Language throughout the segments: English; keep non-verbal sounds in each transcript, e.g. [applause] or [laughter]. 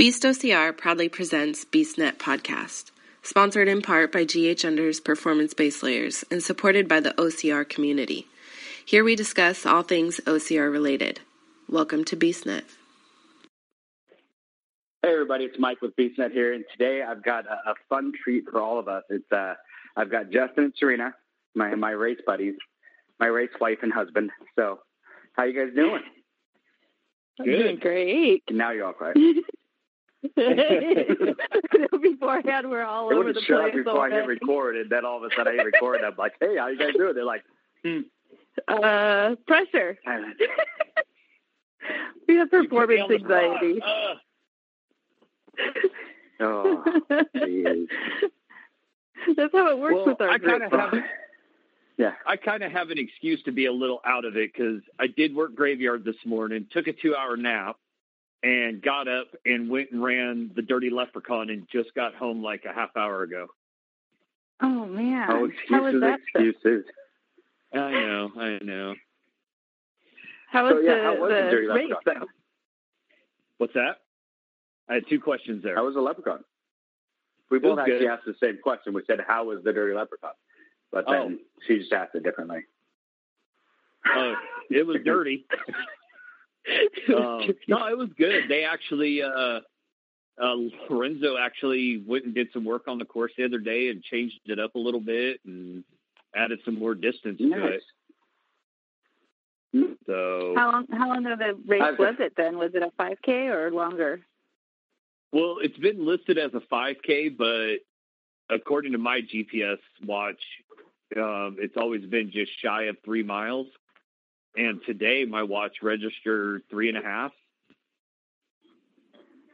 Beast OCR proudly presents BeastNet Podcast, sponsored in part by GH Under's Performance Base Layers and supported by the OCR community. Here we discuss all things OCR related. Welcome to BeastNet. Hey everybody, it's Mike with BeastNet here, and today I've got a, a fun treat for all of us. It's uh, I've got Justin and Serena, my my race buddies, my race wife and husband. So, how you guys doing? I'm doing great. Now you're all quiet. [laughs] [laughs] Beforehand, we're all It over the shut up place. before I hit record, and then all of a sudden I hit record. and I'm like, "Hey, how you guys doing?" They're like, hmm. Uh, pressure. [laughs] [laughs] We have performance anxiety. Uh, "Oh, jeez." That's how it works well, with our I group. have, Yeah. I kind of have an excuse to be a little out of it because I did work graveyard this morning, took a two-hour nap, and got up and went and ran the Dirty Leprechaun, and just got home like a half hour ago. Oh man, Oh, how was excuses, that? then? excuses. I know, I know. How was So, yeah, the, how was the the Dirty race Leprechaun? though? What's that? I had two questions there. How was the leprechaun? We both actually good. asked the same question. We said, "How was the dirty leprechaun?" But then she just asked it differently. Uh, it was [laughs] dirty. [laughs] um, [laughs] no, it was good. They actually, uh, uh, Lorenzo actually went and did some work on the course the other day and changed it up a little bit and added some more distance to it. So, How long? How long of the race I've- was it then? Was it a 5K or longer? well, it's been listed as a 5K, but according to my GPS watch, um, it's always been just shy of three miles. And today, my watch registered three and a half.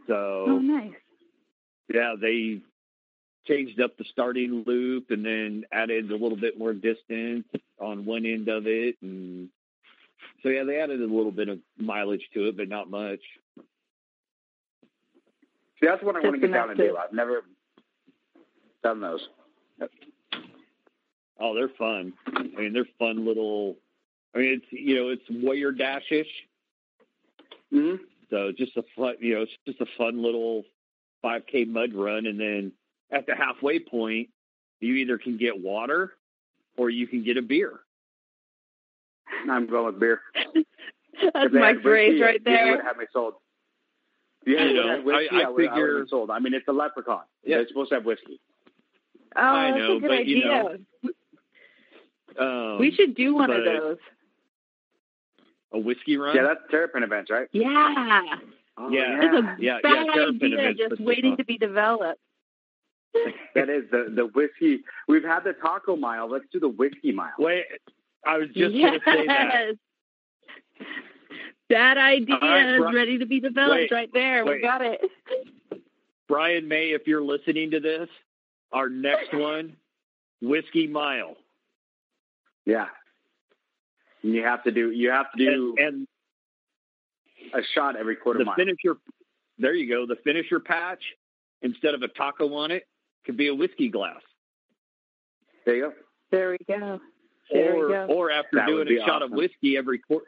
So, Oh, nice. yeah, they changed up the starting loop and then added a little bit more distance on one end of it, and so yeah, they added a little bit of mileage to it, but not much. See, that's what I want to get down and enough do. I've never done those. Oh, they're fun. I mean, they're fun little. I mean, it's you know, it's warrior dashish, Mm-hmm. so just a fun, you know, it's just a fun little 5K mud run, and then at the halfway point, you either can get water or you can get a beer. I'm going with beer. [laughs] That's If they Mike's had race whiskey, right You there. would have me sold. Yeah, You you know, know, whiskey, I- I I, would, I would have figure- been sold. I mean, it's a leprechaun. Yeah. They're supposed to have whiskey. Oh, I that's know, a good but, you idea. know, Um, we should do one of those. A whiskey run. Yeah, that's terrapin events, right? Yeah. Oh, Yeah. It's a Yeah, bad yeah, idea events, just waiting fun. to be developed. [laughs] that is the the whiskey. We've had the taco mile. Let's do the whiskey mile. Wait, I was just yes. going to say that. That idea All right, is ready to be developed wait, right there. We got it. Brian May, if you're listening to this, our next one, Whiskey Mile. Yeah. And you have to do you have to do And, and a shot every quarter the mile. finisher, there you go. The finisher patch, instead of a taco on it, could be a whiskey glass. There you go. There we go. There or, we go. or after That doing a shot of whiskey every quarter,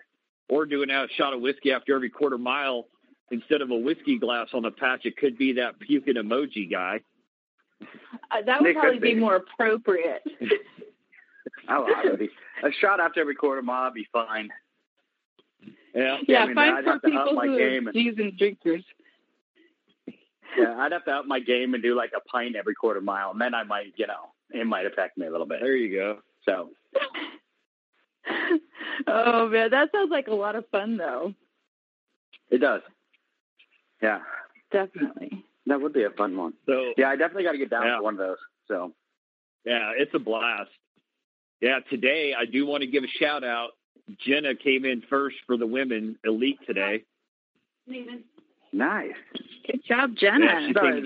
or doing a shot of whiskey after every quarter mile, instead of a whiskey glass on the patch, it could be that puking emoji guy. Uh, that would Nick, probably be be. more appropriate. [laughs] I love it. A shot after every quarter mile would be fine. Yeah. yeah, I mean, fine I'd for have to up people my who game are and- seasoned drinkers. Yeah, I'd have to up my game and do like a pint every quarter mile, and then I might, you know, it might affect me a little bit. There you go. So [laughs] oh man, that sounds like a lot of fun though. it does. Yeah, Definitely. that would be a fun one. So Yeah, I definitely got to get down Yeah. for one of those. So Yeah, it's a blast. Yeah, today I do want to give a shout out. Jenna came in first for the women elite today. nice. Good job, Jenna. Yeah, she came,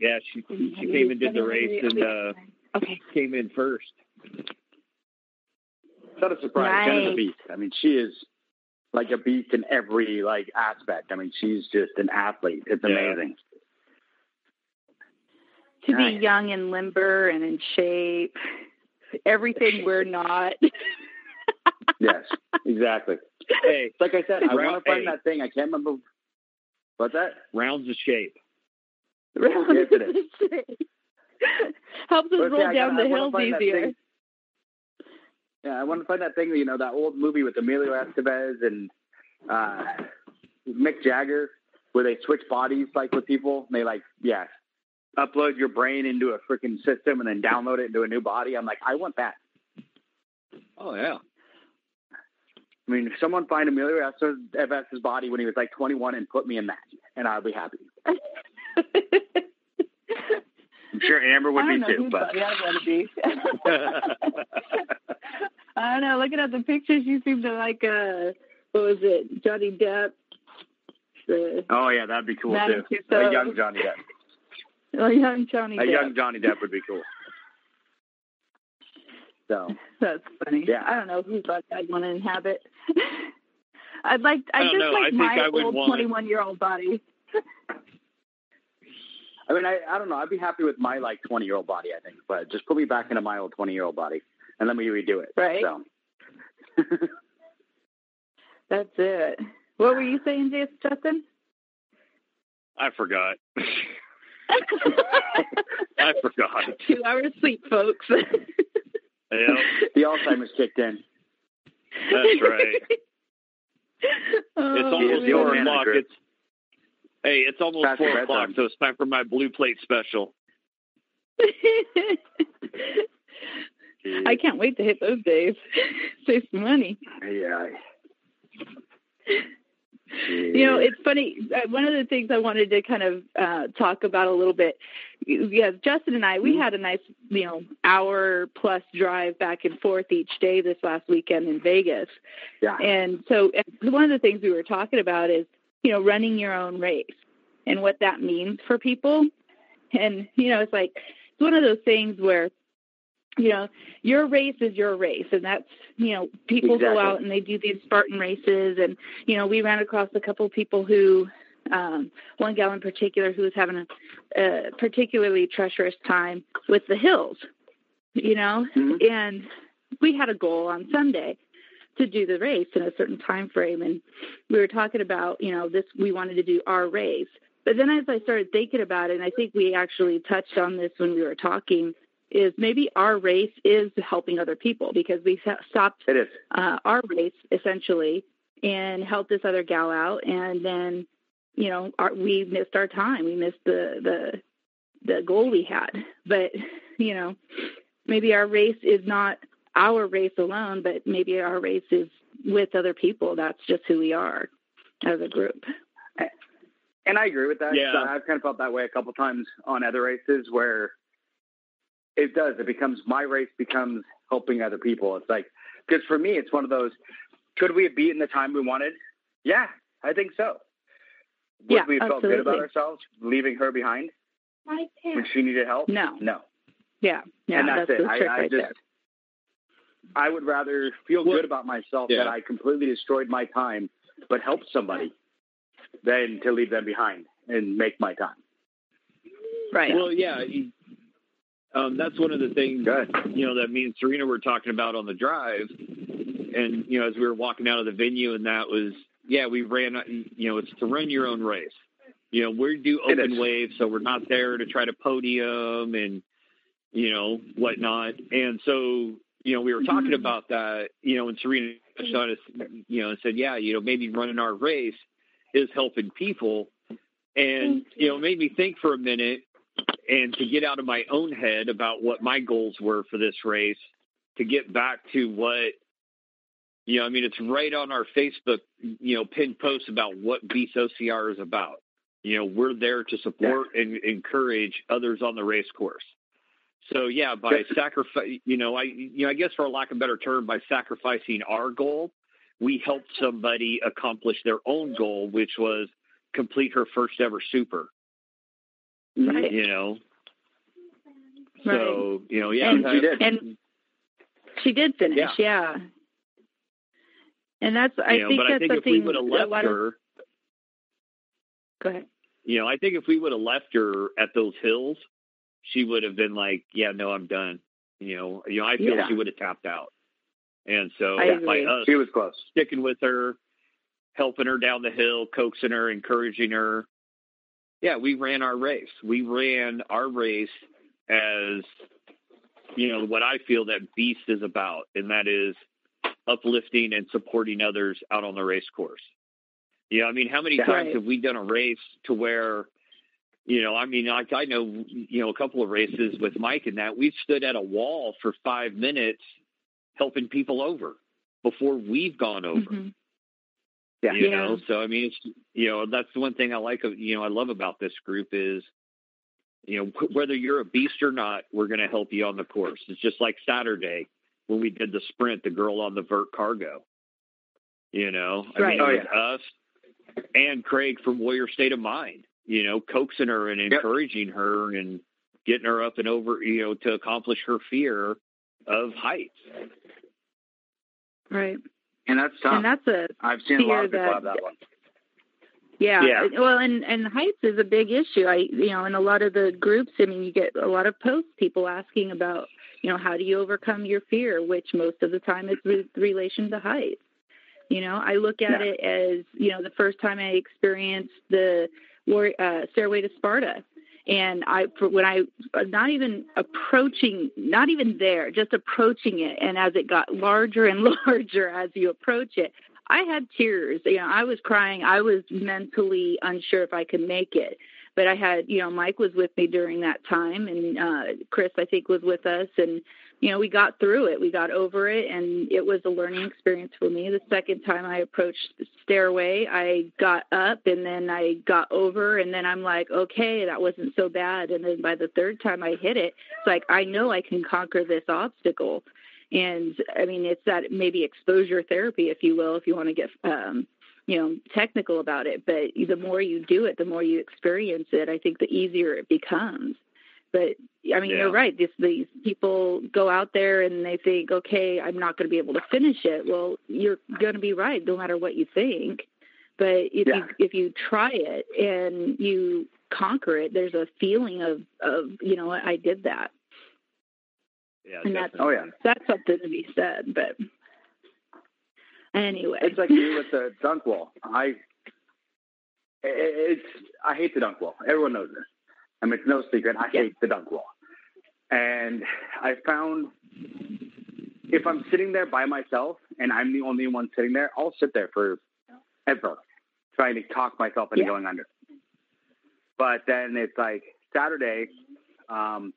yeah, she she came and did the race and uh, okay. came in first. Not a surprise. Jenna's a beast. I mean, she is like a beast in every like aspect. I mean, she's just an athlete. It's Yeah. amazing. To be Nice. young and limber and in shape, everything we're not. [laughs] Yes, exactly. Hey, It's like I said, I want to find eight. that thing. I can't remember. What's that? rounds the shape. Round Yes, it is. Helps us But, roll yeah, down gotta- the hills easier. Yeah, I want to find that thing, you know, that old movie with Emilio Estevez and uh, Mick Jagger, where they switch bodies like with people. And they like, yeah, upload your brain into a freaking system and then download it into a new body. I'm like, I want that. Oh yeah. I mean, if someone find Emilio Estevez's body when he was like 21 and put me in that, and I'll be happy. [laughs] I'm sure Amber would be too, but body I want to be. I don't know. [laughs] Looking at the pictures, you seem to like uh, what was it, Johnny Depp? The oh yeah, that'd be cool Madame too. Tussauds. A young Johnny Depp. Oh, young Johnny A Depp. young Johnny Depp would be cool. So [laughs] That's funny. Yeah. I don't know who thought I'd want to inhabit. [laughs] I'd like. I, I don't just know. I like think my I would old twenty-one-year-old body. I mean, I, I don't know. I'd be happy with my like 20 year old body, I think, but just put me back into my old 20 year old body and let me redo it. Right. So, [laughs] That's it. What were you saying, Justin? I forgot. I forgot. [laughs] Two hours sleep, folks. [laughs] Yeah, the Alzheimer's kicked in. that's right. [laughs] Oh, It's almost four man of the o'clock. It's hey, it's almost Past four bedtime. o'clock, so it's time for my blue plate special. I can't wait to hit those days. Save some money. Yeah. You know, it's funny. uh, One of the things I wanted to kind of uh, talk about a little bit, yeah, Justin and I, we had a nice, you know, hour plus drive back and forth each day this last weekend in Vegas. yeah. And so and one of the things we were talking about is, you know, running your own race and what that means for people. And, you know, it's like, it's one of those things where, you know, your race is your race. And that's, you know, people go out and they do these Spartan races. And, you know, we ran across a couple of people who, um, one gal in particular who was having a, a particularly treacherous time with the hills, you know, Mhm. and we had a goal on Sunday to do the race in a certain time frame and we were talking about you know this we wanted to do our race but then as i started thinking about it and i think we actually touched on this when we were talking is maybe our race is helping other people because we stopped It is. uh, our race essentially and helped this other gal out and then you know our, we missed our time we missed the the the goal we had but you know maybe our race is not our race alone but maybe our race is with other people that's just who we are as a group And I agree with that. Yeah. I've kind of felt that way a couple times on other races where it does. It becomes my race becomes helping other people. It's like, because for me, it's one of those, could we have beaten the time we wanted? Yeah, I think so. Would Yeah, we have felt good about ourselves leaving her behind when she needed help? no No. yeah yeah and that's, that's, it. the I, trick I right just, there I would rather feel Well, good about myself yeah. that I completely destroyed my time, but helped somebody, than to leave them behind and make my time. right Well, yeah, you- um, that's one of the things you know that me and Serena were talking about on the drive, and you know as we were walking out of the venue, and that was yeah, we ran. You know, it's to run your own race. You know, we do open is. wave, so we're not there to try to podium and you know whatnot. And so you know we were talking Mhm. about that. You know, and Serena touched on us. You know, and said yeah, you know maybe running our race is helping people, and you know made me think for a minute and to get out of my own head about what my goals were for this race, to get back to what, you know, I mean, it's right on our Facebook, you know, pinned post about what Beast OCR is about. You know, we're there to support and encourage others on the race course. So yeah, by sacrifice, you know, I, you know, I guess for a lack of a better term, by sacrificing our goal, we helped somebody accomplish their own goal, which was complete her first ever super Right. you know. Right. So you know, yeah, And she did. and she did finish Yeah. yeah, and that's i you know, think but that's I think if something we would have a left lot of- her, go ahead you know, I think if we would have left her at those hills, she would have been like, "Yeah, no, I'm done." You know, you know, I feel Yeah. she would have tapped out. And so I by us She was close. sticking with her, helping her down the hill, coaxing her, encouraging her, Yeah, we ran our race. We ran our race as you know what I feel that Beast is about, and that is uplifting and supporting others out on the race course. You know, I mean, how many times have we done a race to where, you know, I mean, like I know, you know, a couple of races with Mike and that we've stood at a wall for five minutes helping people over before we've gone over. Mhm. Yeah. You Yeah. know, so I mean, it's you know that's the one thing I like. You know, I love about this group is, you know, whether you're a beast or not, we're going to help you on the course. It's just like Saturday when we did the sprint, the girl on the vert cargo. You know, I Right. mean, Oh, it was us and Craig from Warrior State of Mind. You know, coaxing her and encouraging her and getting her up and over. You know, to accomplish her fear of heights. Right. And that's tough. And that's a I've seen a lot of people that- have that one. Yeah. Yeah. Well, and and heights is a big issue. I you know, in a lot of the groups, I mean, you get a lot of posts people asking about, you know, how do you overcome your fear, which most of the time is with relation to heights. You know, I look at Yeah. it as, you know, the first time I experienced the war, uh, Stairway to Sparta. And I, for when I, not even approaching, not even there, just approaching it. And as it got larger and [laughs] larger as you approach it, I had tears. You know, I was crying. I was mentally unsure if I could make it. But I had, you know, Mike was with me during that time, and uh, Chris, I think, was with us, and you know, we got through it. We got over it, and it was a learning experience for me. The second time I approached the stairway, I got up, and then I got over, and then I'm like, okay, that wasn't so bad. And then by the third time I hit it, it's like I know I can conquer this obstacle. And I mean, it's that maybe exposure therapy, if you will, if you want to get, um, you know, technical about it. But the more you do it, the more you experience it, I think the easier it becomes. But I mean, Yeah. you're right. This, these people go out there and they think, okay, I'm not going to be able to finish it. Well, you're going to be right, no matter what you think. But if Yeah. you if you try it and you conquer it, there's a feeling of of you know I did that, Yeah, and that's. Oh yeah. that's something to be said. But anyway, It's like me with the dunk wall. I it's I hate the dunk wall. Everyone knows this. I mean, it's no secret. I Yeah. hate the dunk wall. And I found if I'm sitting there by myself and I'm the only one sitting there, I'll sit there for ever trying to talk myself into Yeah. going under. But then it's like Saturday, um,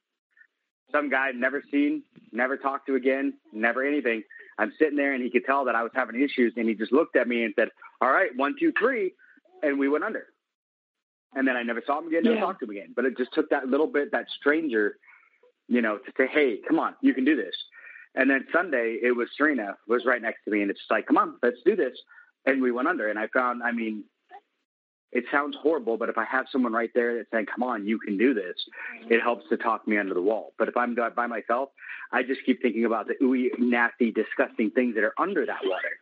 some guy I'd never seen, never talked to again, never anything. I'm sitting there and he could tell that I was having issues and he just looked at me and said, All right, one, two, three, and we went under. And then I never saw him again, never Yeah. talked to him again. But it just took that little bit, that stranger, you know, to say, Hey, come on, you can do this. And then Sunday it was Serena was right next to me and it's just like, Come on, let's do this. And we went under and I found I mean, it sounds horrible, but if I have someone right there that's saying, "Come on, you can do this," it helps to talk me under the wall. But if I'm by myself, I just keep thinking about the ooey, nasty, disgusting things that are under that water,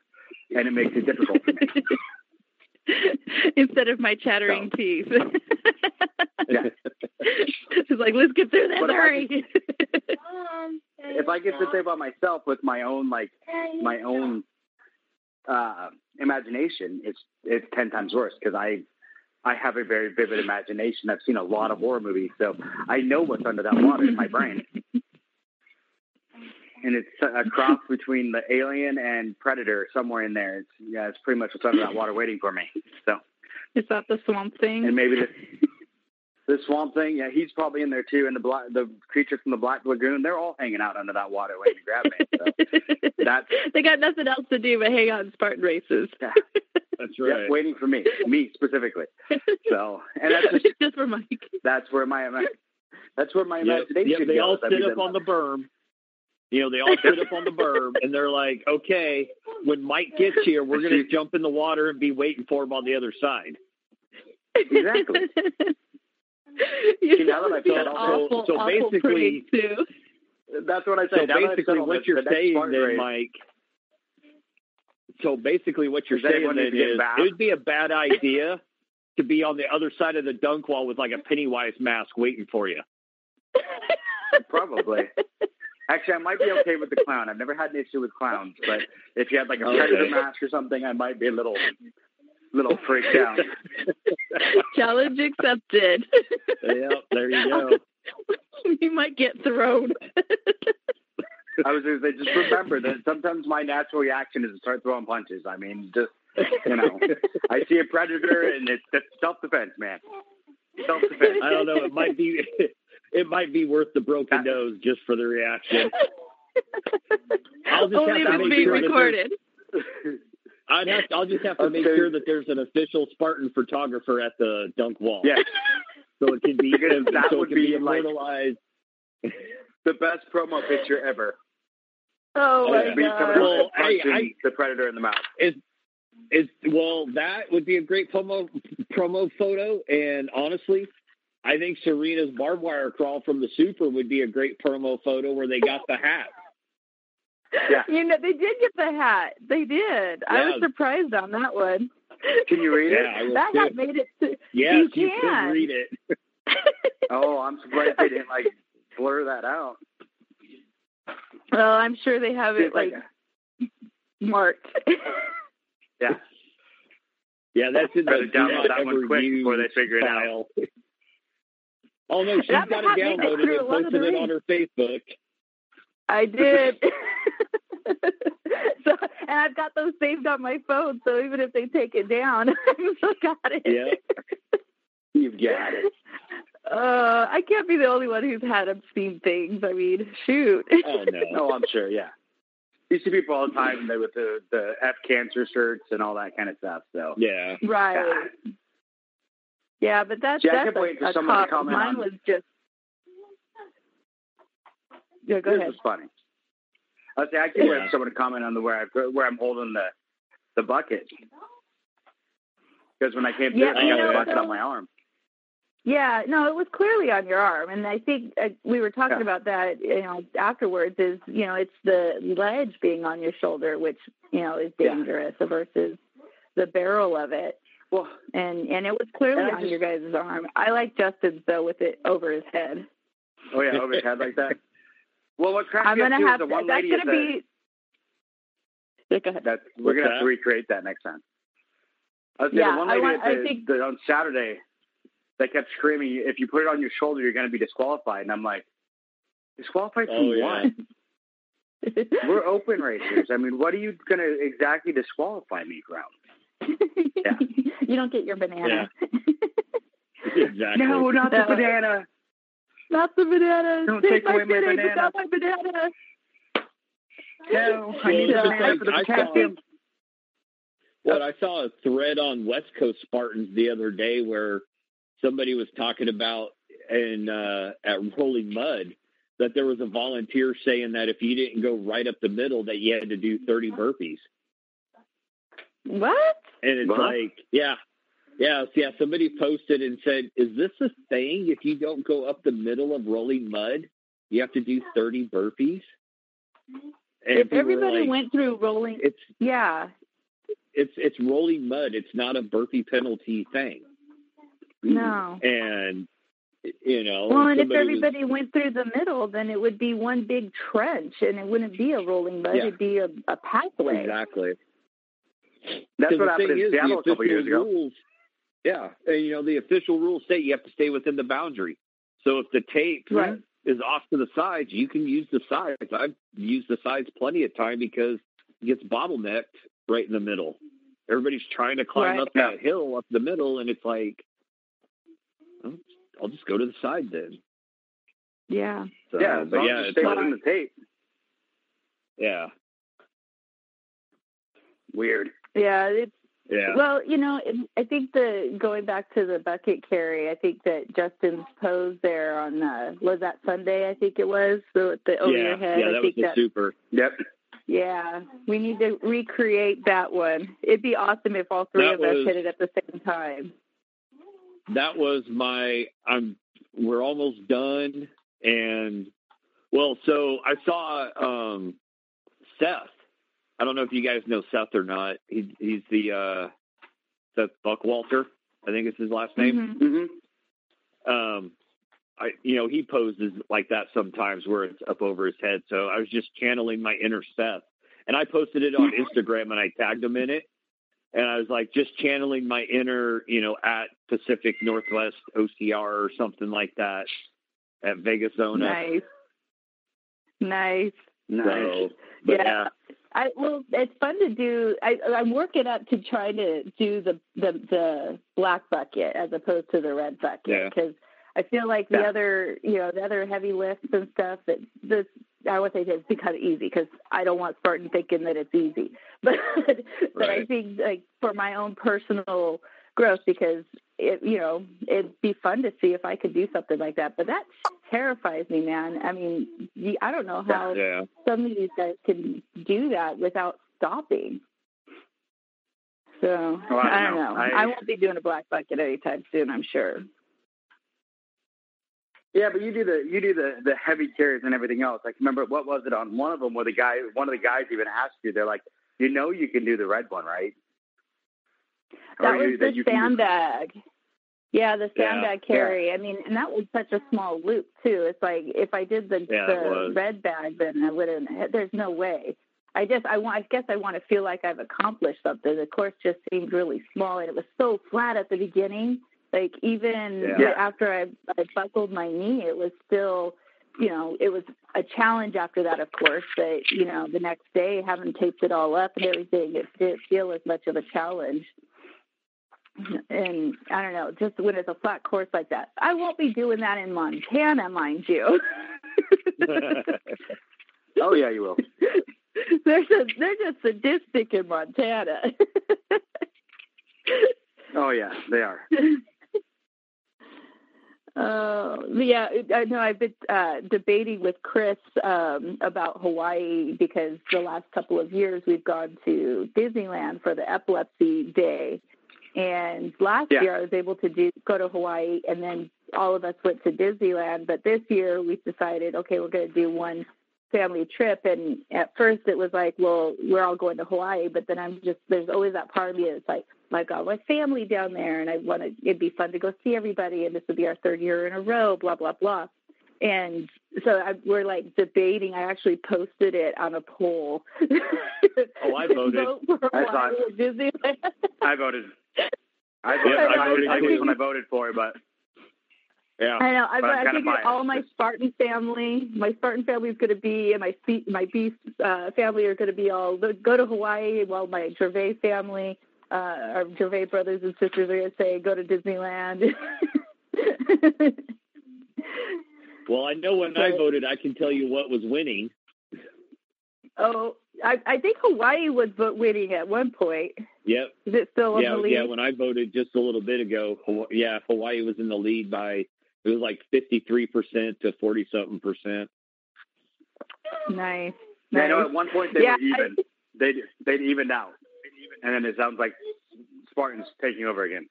and it makes it difficult for me. [laughs] [laughs] instead of my chattering teeth. [laughs] Yeah. it's like let's get through this. But if I Hurry. If I get to say about myself with my own like my own uh, imagination, it's it's ten times worse because I I have a very vivid imagination. I've seen a lot of horror movies, so I know what's under that water in my brain. [laughs] And it's a cross [laughs] between the alien and predator somewhere in there. It's yeah, it's pretty much what's under that water waiting for me. So Is that the swamp thing? and maybe the [laughs] the swamp thing, yeah, he's probably in there too. And the black the creature from the Black Lagoon, they're all hanging out under that water waiting to grab me. So [laughs] that's they got nothing else to do but hang out in Spartan races. yeah, That's yeah, right. waiting for me, me specifically. So and that's just Just for Mike. that's where my that's where my Yep, imagination yep, they all goes. I sit up on the berm. You know, they all sit up on the berm, and they're like, "Okay, when Mike gets here, we're going [laughs] to jump in the water and be waiting for him on the other side." Exactly. you [laughs] See, now that I've said an awful, so awful basically- That's what I said. So. Now that I've said basically, what this, you're the saying Spartan then, race- Mike. So basically, what you're saying then needs to get is back? it would be a bad idea to be on the other side of the dunk wall with like a Pennywise mask waiting for you. Probably. Actually, I might be okay with the clown. I've never had an issue with clowns, but if you had like a Okay. predator mask or something, I might be a little, little freaked out. [laughs] Challenge accepted. yep, there you go. [laughs] you might get thrown. I was going to say, just remember that sometimes my natural reaction is to start throwing punches. I mean, just you know, I see a predator and it's, it's self defense, man. Self defense. I don't know. It might be. It might be worth the broken nose just for the reaction. [laughs] I'll just Only have to make being sure that recorded. [laughs] I'd have to, I'll just have to make sure that there's an official Spartan photographer at the dunk wall. Yeah, [laughs] So it can be Because that so would it can be, be like- immortalized. the best promo picture ever. Oh my Yeah. Coming god. Well, and hey, punching I- the predator in the mouth. Is Is well, that would be a great promo promo photo. And honestly, I think Serena's barbed wire crawl from the Super would be a great promo photo where they got the hat. Yeah. You know, they did get the hat. They did. I was surprised on that one. Can you read Yeah, I it? was that too. hat made it to Yes, You you, can. could read it. [laughs] Oh, I'm surprised they didn't like blur that out. Well, I'm sure they have it It's like, like marked. yeah, Yeah, that's in the download that one ever quick use before they figure it out. [laughs] file. Oh no, she's That got it hat made it downloaded and a posted it on her Facebook. I [laughs] did. so, and I've got those saved on my phone. So even if they take it down, [laughs] I've still got it. Yeah. you've got it. [laughs] Uh, I can't be the only one who's had obscene things. I mean, shoot. Oh no. No, I'm sure. Yeah, you see people all the time with the the F cancer shirts and all that kind of stuff. So Yeah. right. Yeah, but that's See, I that's a, a someone to cop. comment Mine on- was just. Yeah, go this ahead. was funny. I was saying, I keep waiting Yeah. for someone to comment on the where I where I'm holding the the bucket because when I came through, Yeah, I you got know, the bucket so- on my arm. Yeah, no, it was clearly on your arm, and I think uh, we were talking Yeah. about that. You know, afterwards is you know it's the ledge being on your shoulder, which you know is Yeah. dangerous versus the barrel of it, Well, and and it was clearly on just- your guys' arm. I like Justin's though with it over his head. oh yeah, over his head like that. [laughs] Well, what cracked I'm gonna is have the to, one that's lady gonna at be. Yeah, go ahead. that we're gonna have to recreate that next time. I was Yeah, the one I want- at I think- the, on Saturday that kept screaming, "If you put it on your shoulder, you're going to be disqualified." And I'm like, disqualified from Oh, yeah. what? [laughs] We're open racers. I mean, what are you going to exactly disqualify me from? Yeah. [laughs] you don't get your banana. [laughs] Exactly. No, not the No. banana. Not the banana. Don't Take take my away my banana. Not my banana. No, I need it's a banana like for the I saw- potassium. What I saw a thread on West Coast Spartans the other day where somebody was talking about in uh, at Rolling Mud that there was a volunteer saying that if you didn't go right up the middle that you had to do 30 burpees. What? And it's What? like, yeah, yeah, yeah. Somebody posted and said, "Is this a thing? If you don't go up the middle of Rolling Mud, you have to do 30 burpees." And if everybody like, went through rolling, it's yeah, it's it's rolling mud. It's not a burpee penalty thing. no. And you know, Well, and if somebody was- everybody went through the middle, then it would be one big trench, and it wouldn't be a rolling mud. Yeah. It'd be a, a pathway. exactly. That's 'Cause what the happened thing in is, Seattle a couple years ago. Rules, yeah, and, you know the official rules state you have to stay within the boundary. So if the tape Right. is off to the sides, you can use the sides. I've used the sides plenty of time because it gets bottlenecked right in the middle. Everybody's trying to climb Right. up that hill up the middle, and it's like, "Oh, I'll just go to the side then. Yeah. So, yeah, but yeah, it's stay like- within the tape. yeah, Weird. Yeah. It's yeah. Well, you know, I think the going back to the bucket carry, I think that Justin's pose there on uh, was that Sunday, I think it was the the over yeah, your head. yeah, I that was think the that super. Yep. yeah, we need to recreate that one. It'd be awesome if all three That of us hit it at the same time. that was my i'm we're almost done and well so i saw um seth i don't know if you guys know seth or not he, he's the uh seth buckwalter i think it's his last name Mhm. hmm um i you know he poses like that sometimes where it's up over his head so i was just channeling my inner seth and i posted it on instagram and i tagged him in it and I was like just channeling my inner, you know, at Pacific Northwest OCR or something like that at Vegas Zona. Nice. Nice. Nice. So, but Yeah. yeah. I well, it's fun to do. I, I'm working up to try to do the the the black bucket as opposed to the red bucket Yeah. because I feel like the Yeah. other you know the other heavy lifts and stuff that this I would say it's become easy because I don't want Spartan thinking that it's easy, [laughs] but but I think like for my own personal growth because it you know it'd be fun to see if I could do something like that. But that terrifies me, man. I mean, I don't know how Yeah. some of these guys can do that without stopping. So Well, I don't know. know. I- I, won't be doing a black bucket anytime soon. I'm sure. Yeah, but you do the you do the the heavy carries and everything else. Like, remember what was it on one of them where the guy, one of the guys even asked you, they're like, you know, you can do the red one, right? That you- was the you can do- sandbag. Yeah, the Yeah, sandbag carry. I mean, and that was such a small loop too. It's like if I did the, Yeah, the red bag, then I wouldn't. There's no way. I just I want. I guess I want to feel like I've accomplished something. The course just seemed really small, and it was so flat at the beginning. Like even Yeah. after I, I buckled my knee, it was still, you know, it was a challenge after that, of course. But you know, the next day, having taped it all up and everything, it didn't feel as much of a challenge. And I don't know, just when it's a flat course like that, I won't be doing that in Montana, mind you. [laughs] Oh yeah, you will. they're just, they're just sadistic in Montana. [laughs] Oh yeah, they are. [laughs] Uh, yeah, I know. I've been uh, debating with Chris um, about Hawaii because the last couple of years we've gone to Disneyland for the Epilepsy Day, and last Yeah. year I was able to do go to Hawaii, and then all of us went to Disneyland. But this year we've decided, okay, we're going to do one family trip. And at first it was like, well, we're all going to Hawaii, but then I'm just there's always that part of me that's like, I got my family down there, and I want to. It'd be fun to go see everybody, and this would be our third year in a row. Blah blah blah. And so I, we're like debating. I actually posted it on a poll. Oh, I [laughs] voted. Vote for I saw Hawaii or Disneyland. I voted. I voted. Yeah, I, I voted. I voted think when I voted for it, but yeah. I know. I, But I'm I kinda figured all my Spartan family, my Spartan family is going to be, and my my Beast uh, family are going to be all go to Hawaii, while my Gervais family, uh, our Gervais brothers and sisters are going to say go to Disneyland. [laughs] Well, I know when I voted, I can tell you what was winning. oh, I, I think Hawaii was vote winning at one point. Yep. Is it still in yeah, the lead? yeah. When I voted just a little bit ago, Haw- yeah, Hawaii was in the lead by it was like fifty three percent to forty something percent. nice. yeah, I know at one point they Yeah, were even. They'd they'd evened out, and then it sounds like Spartans taking over again.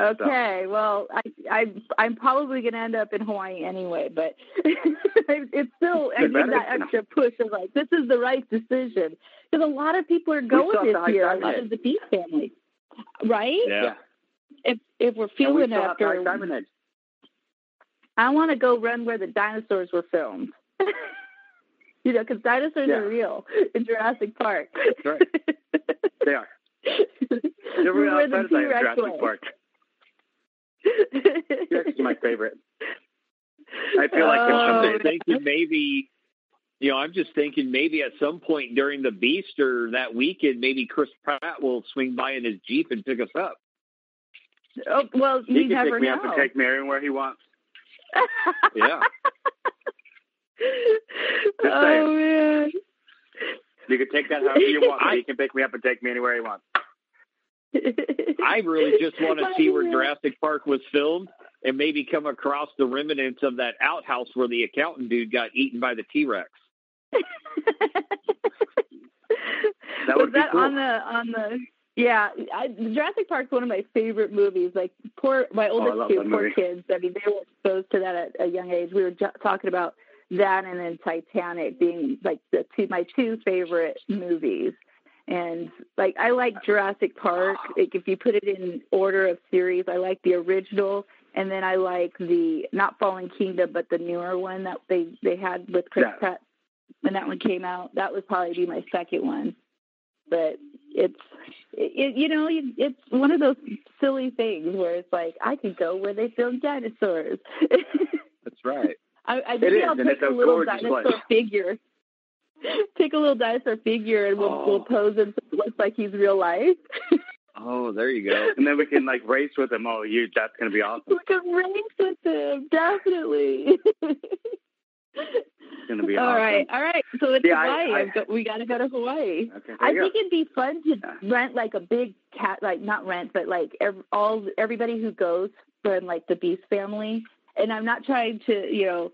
Okay, well, I, I, I'm probably going to end up in Hawaii anyway, but [laughs] it's still I need that extra push of like this is the right decision because a lot of people are going this year. A lot of the Beast family, right? Yeah. If if we're And we feeling still have the after, high diamond edge. I want to go run where the dinosaurs were filmed. [laughs] you know, because dinosaurs Yeah. are real in Jurassic Park. That's right. [laughs] They are. They're real the outside of the T-Rex Jurassic was. Park. T-Rex my favorite. I feel like Oh, I'm thinking maybe, you know, I'm just thinking maybe at some point during the Beast or that weekend, maybe Chris Pratt will swing by in his Jeep and pick us up. oh, well, He you can never take me know. up and take me anywhere he wants. Yeah. [laughs] oh man. You can take that however you want. he can pick me up and take me anywhere he wants. I really just want to see where Jurassic Park was filmed and maybe come across the remnants of that outhouse where the accountant dude got eaten by the T Rex. That was that cool. on the on the yeah I, Jurassic Park's one of my favorite movies like poor my Oh, oldest love two poor kids I mean they were exposed to that at a young age we were ju- talking about that and then Titanic being like the two my two favorite movies and like I like Jurassic Park like if you put it in order of series I like the original and then I like the not Fallen Kingdom but the newer one that they they had with Chris Yeah. Pratt when that one came out that would probably be my second one but it's it, you know it's one of those silly things where it's like I could go where they film dinosaurs. [laughs] That's right. I, I maybe I'll take a, a little dinosaur place. figure. [laughs] Take a little dice dinosaur figure and we'll, oh. we'll pose so it looks like he's real life. [laughs] Oh, there you go. And then we can like race with him. Oh, you that's gonna be awesome. We can race with him, definitely. it's gonna be [laughs] all awesome. right. All right. So it's yeah, Hawaii. I, I, got, we got to go to Hawaii. Okay, I think go. it'd be fun to yeah. rent like a big cat, like not rent, but like every, all everybody who goes from like the Beast family. And I'm not trying to, you know,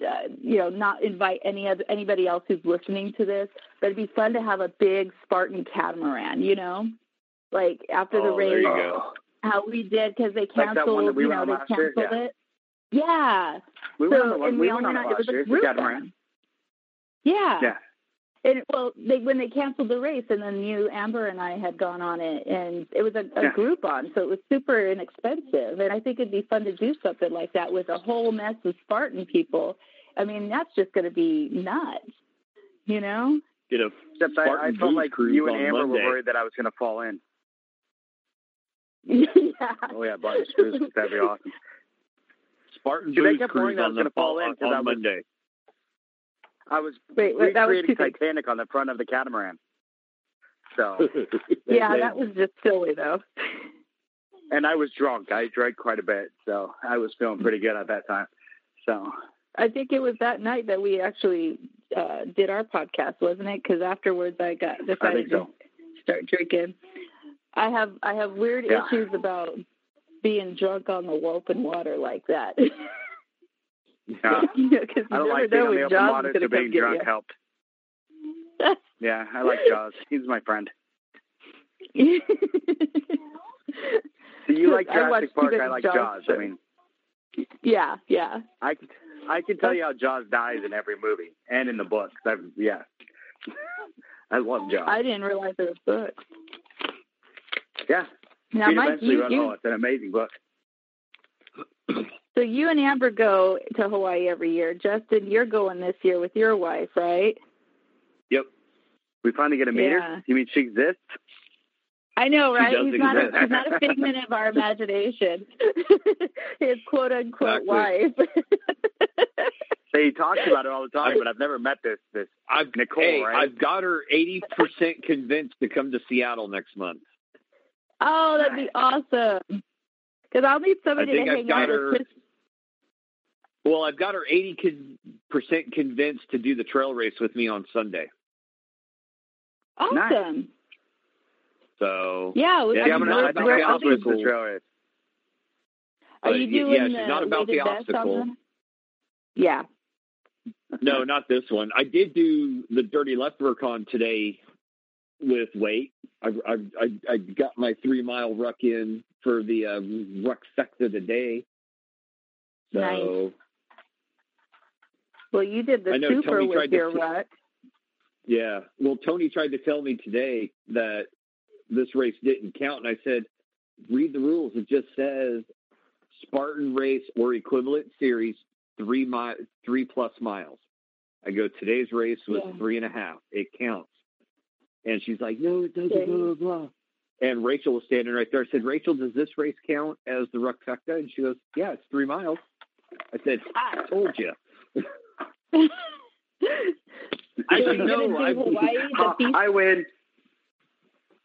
uh, you know, not invite any other anybody else who's listening to this, but it'd be fun to have a big Spartan catamaran. You know, like after oh, the race, how we did because they canceled. Like we you know, they canceled year, yeah. it. Yeah. We so, went on, and we, we went on was year, a catamaran. Yeah. Yeah. And well, they when they canceled the race, and then you, Amber, and I had gone on it, and it was a, a yeah. Groupon, so it was super inexpensive. And I think it'd be fun to do something like that with a whole mess of Spartan people. I mean, that's just going to be nuts, you know. Get a Except I, I felt like you and Amber Monday. were worried that I was going to fall in. [laughs] yeah. Oh yeah, body screws. That'd be awesome. Spartan See, Booze they kept cruise I was going to fall in on, on I was, Monday. I was wait, wait that was Titanic on the front of the catamaran. So [laughs] yeah, they, that was just silly though. And I was drunk. I drank quite a bit, so I was feeling pretty good at that time. So I think it was that night that we actually uh, did our podcast, wasn't it? Because afterwards, I got decided so. to start drinking. I have I have weird yeah. issues about being drunk on the open water like that. [laughs] Yeah. [laughs] you know, I don't like being on the open water, so being drunk you. helped. [laughs] yeah, I like Jaws. He's my friend. so [laughs] you like Jurassic I Park? I like Jaws. Jaws. I mean, yeah, yeah. I can I can tell you how Jaws dies in every movie and in the books. I've, yeah, I love Jaws. I didn't realize there was books. Yeah. Now, Mike, you, you, oh, it's an amazing book. [clears throat] So you and Amber go to Hawaii every year. Justin, you're going this year with your wife, right? Yep. We finally get to meet yeah. her. You mean she exists? I know, right? He's not, a, he's not a figment of our imagination. [laughs] His quote unquote exactly. wife. [laughs] he talks about it all the time, but I've never met this this I've, Nicole. Hey, right? I've got her eighty percent convinced to come to Seattle next month. Oh, that'd be awesome. Because I'll need somebody to I've hang out her, with. Chris. Well, I've got her eighty percent convinced to do the trail race with me on Sunday. Awesome. Nice. So yeah, yeah, I'm gonna, about the obstacle. Trail race. Are you doing yeah, the she's not about the obstacle. Yeah. no, not this one. I did do the Dirty Leprechaun today with weight. I, I, I, I got my three mile ruck in for the uh, ruck sector today. So, nice. Well, you did the super Tony with your ruck. Yeah. Well, Tony tried to tell me today that this race didn't count, and I said, read the rules. It just says Spartan race or equivalent series three mi- three plus miles. I go today's race was yeah. three and a half. It counts. And she's like, no, it doesn't. Blah blah blah. And Rachel was standing right there. I said, Rachel, does this race count as the Ruckfecta? And she goes, Yeah, it's three miles. I said, I told you. [laughs] I know. I, Hawaii, I win.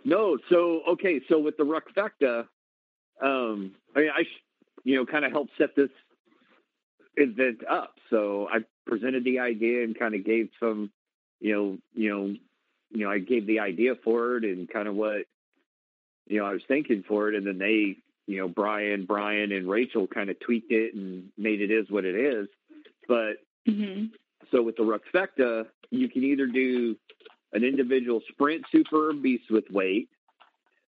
No, so okay, so with the Ruckfecta, um, I mean, I, you know, kind of helped set this event up. So I presented the idea and kind of gave some, you know, you know, you know, I gave the idea for it and kind of what, you know, I was thinking for it, and then they, you know, Brian, Brian, and Rachel kind of tweaked it and made it is what it is. But mm-hmm. so with the Ruckfecta, you can either do an individual sprint super beast with weight,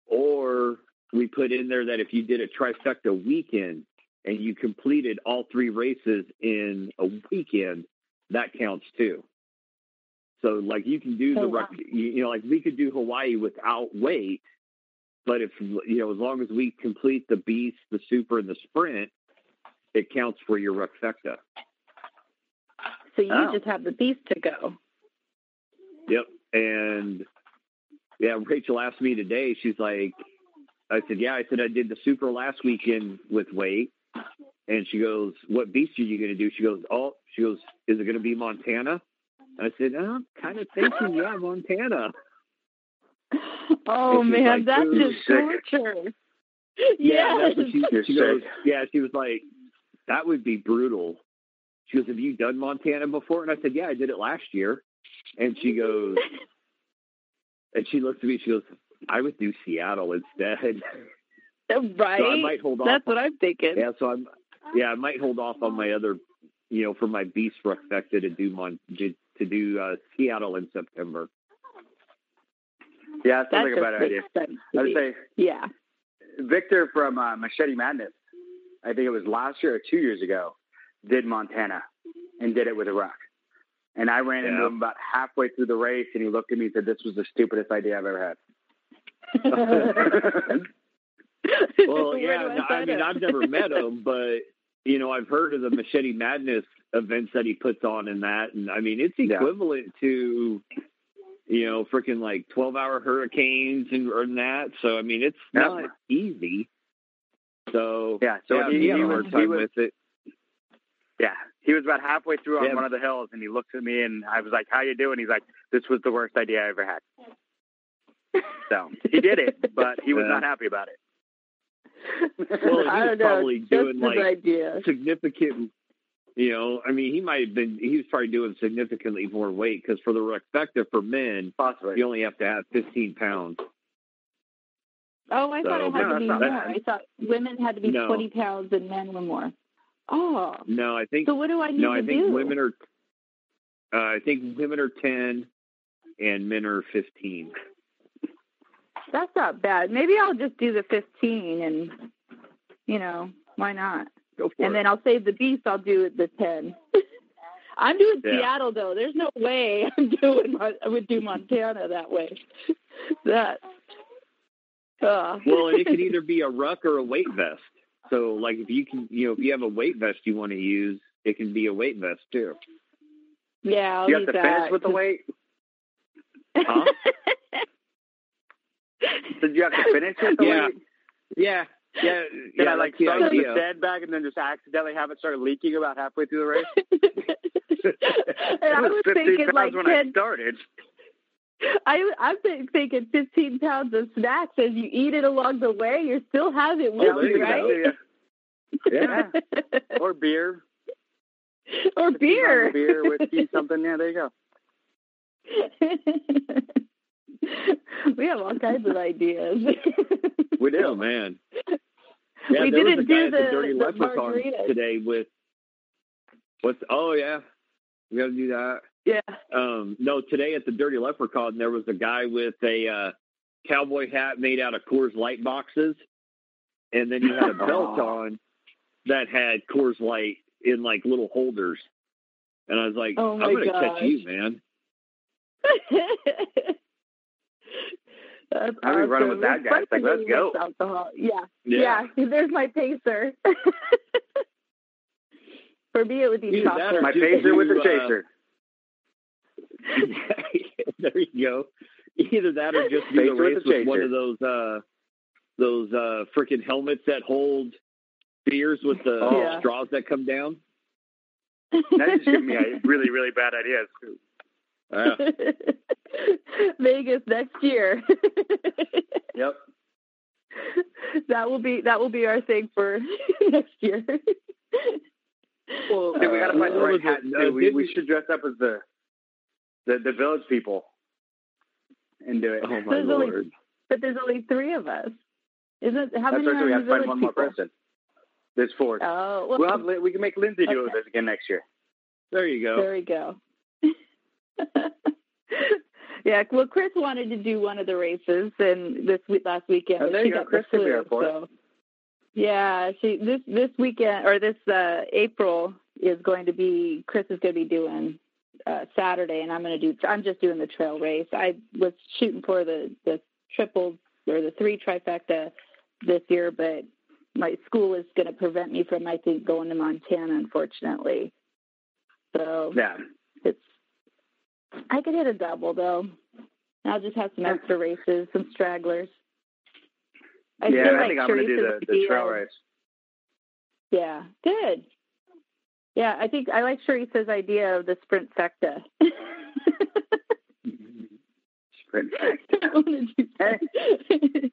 or we put in there that if you did a trifecta weekend and you completed all three races in a weekend, that counts too. So like you can do oh, the wow. you know like we could do Hawaii without weight, but if you know as long as we complete the beast, the super, and the sprint, it counts for your Ruckfecta. So you Oh. just have the beast to go. Yep, and yeah, Rachel asked me today. She's like, I said, yeah. I said I did the super last weekend with weight, and she goes, "What beast are you going to do?" She goes, "Oh, she goes, is it going to be Montana?" And I said, oh, "I'm kind of thinking, yeah, [laughs] Montana." Oh man, like, that's "Ooh, just sick." torture. Yeah, Yes. that's what she, she goes. Yeah, she was like, "That would be brutal." She goes, "Have you done Montana before?" And I said, "Yeah, I did it last year." And she goes, [laughs] and she looks at me. She goes, "I would do Seattle instead." right? [laughs] So I might hold off. That's what I'm thinking. Yeah, so I'm. Yeah, I might hold off on my other, you know, for my beast trifecta to do Mon to, to do uh, Seattle in September. Yeah, it That sounds like a just better idea. sense I would say yeah. Victor from uh, Machete Madness, I think it was last year or two years ago, did Montana and did it with a rock. And I ran into him about halfway through the race, and he looked at me and said, "This was the stupidest idea I've ever had." [laughs] Well, yeah, do no, I mean, up? I've never met him, [laughs] but you know, I've heard of the Machete Madness events that he puts on and that, and I mean, it's Yeah. equivalent to, you know, freaking like twelve-hour hurricanes and, and that. So I mean, it's Yeah. not easy. So Yeah, so yeah, he- he, had he a was- hard he time was- with it. Yeah, he was about halfway through on Yeah. one of the hills, and he looked at me, and I was like, "How you doing?" He's like, "This was the worst idea I ever had." So he did it, [laughs] but he was Yeah. not happy about it. Well, [laughs] he I was don't know. probably Just doing, like, idea. significant. You know, I mean, he might have been. He was probably doing significantly more weight because for the Ruckfecta for men, Possibly. you only have to have fifteen pounds. Oh, I thought So- it had No, to be more. not I thought women had to be No. 20 pounds and men were more. Oh, No, I think so what do I need no, to I think do? women are. Uh, I think women are ten, and men are fifteen. That's not bad. Maybe I'll just do the 15 and, you know, why not? Go for And it. then I'll save the beast. I'll do the 10. [laughs] I'm doing Yeah. Seattle though. There's no way [laughs] I'm doing. I would do Montana that way. [laughs] that. Uh. well, and it could either be a ruck or a weight vest. So, like, if you can, you know, if you have a weight vest you want to use, it can be a weight vest too. Yeah, I'll you have to that. finish with the weight. Huh? [laughs] Did you have to finish with the Yeah. weight? Yeah, yeah, Did yeah. I like that's the start with the idea. sandbag and then just accidentally have it start leaking about halfway through the race? [laughs] and I It was 15 thinking pounds like when I started. I I've been thinking 15 pounds of snacks as you eat it along the way. You still have it with oh, Yeah, you, right? go. Yeah. [laughs] Or beer. or beer. beer, whiskey, something. Yeah, there you go. [laughs] we have all kinds of ideas. We Oh do. man. Yeah, We there was a didn't guy do at the, the- Dirty the Leprechaun margaritas. today with what's oh yeah. We gotta do that. Yeah. Um no, today at the Dirty Leprechaun there was a guy with a uh cowboy hat made out of Coors Light boxes and then he had a belt [laughs] on that had Coors Light in like little holders. And I was like, Oh, I'm gonna catch you, man. [laughs] That's I'll be running with that guy. It's like, let's go. Alcohol. Yeah. Yeah. yeah. [laughs] There's my pacer. For me, it would be Either chocolate. My pacer with the uh, chaser. [laughs] there you go. Either that or just do the race the with one of those uh those uh freaking helmets that hold beers with the Oh. Yeah. straws that come down. That just giving me a really, really bad ideas. Uh, [laughs] Vegas next year. [laughs] Yep. that will be that will be our thing for next year. well, Dude, we got to find the right hat it? Uh, we, we should dress up as the the, the village people and do it. oh my There's only- lord! but there's only three of us. Isn't how That's many right. are So we have to find village one more person. There's four. Oh, well, We'll have, we can make Lindsay do Okay. this again next year. There you go. there we go. [laughs] yeah, well, Chris wanted to do one of the races, and this week, last weekend, Oh, but there she go. got Chris the could be flu. So, yeah, she this this weekend or this uh, April is going to be Chris is going to be doing uh, Saturday, and I'm going to do. I'm just doing the trail race. I was shooting for the the triple or the three trifecta this year, but my school is going to prevent me from I think going to Montana, unfortunately. So Yeah. it's I could hit a double though. I'll just have some extra races, some stragglers. I yeah, I like think I'm going to do the, the trail race. Yeah, good. Yeah, I think I like Sharice's idea of the sprint secta. sprint secta. [laughs] I want to do that. [laughs]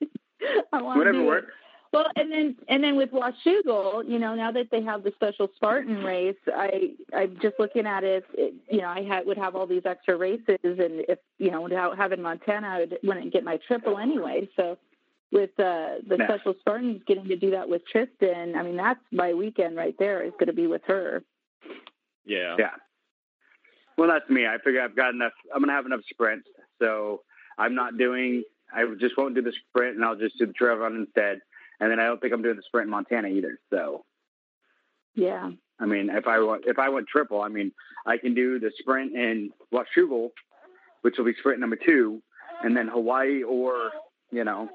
I want Whatever works. Well, and then and then with Washougal, you know, now that they have the special Spartan race, I I'm just looking at it. it you know, I had, would have all these extra races, and if you know, without having Montana, I would, wouldn't get my triple anyway. So with uh, the special Spartans getting to do that with Tristan, I mean, that's my weekend right there. Is going to be with her. Yeah. Yeah. Well, that's me. I figure I've got enough. I'm going to have enough sprints, so I'm not doing. I just won't do the sprint, and I'll just do the trail run instead and then I don't think I'm doing the sprint in Montana either. So, yeah. I mean, if I want if I went triple, I mean, I can do the sprint in Washougal, which will be sprint number two, and then Hawaii or you know,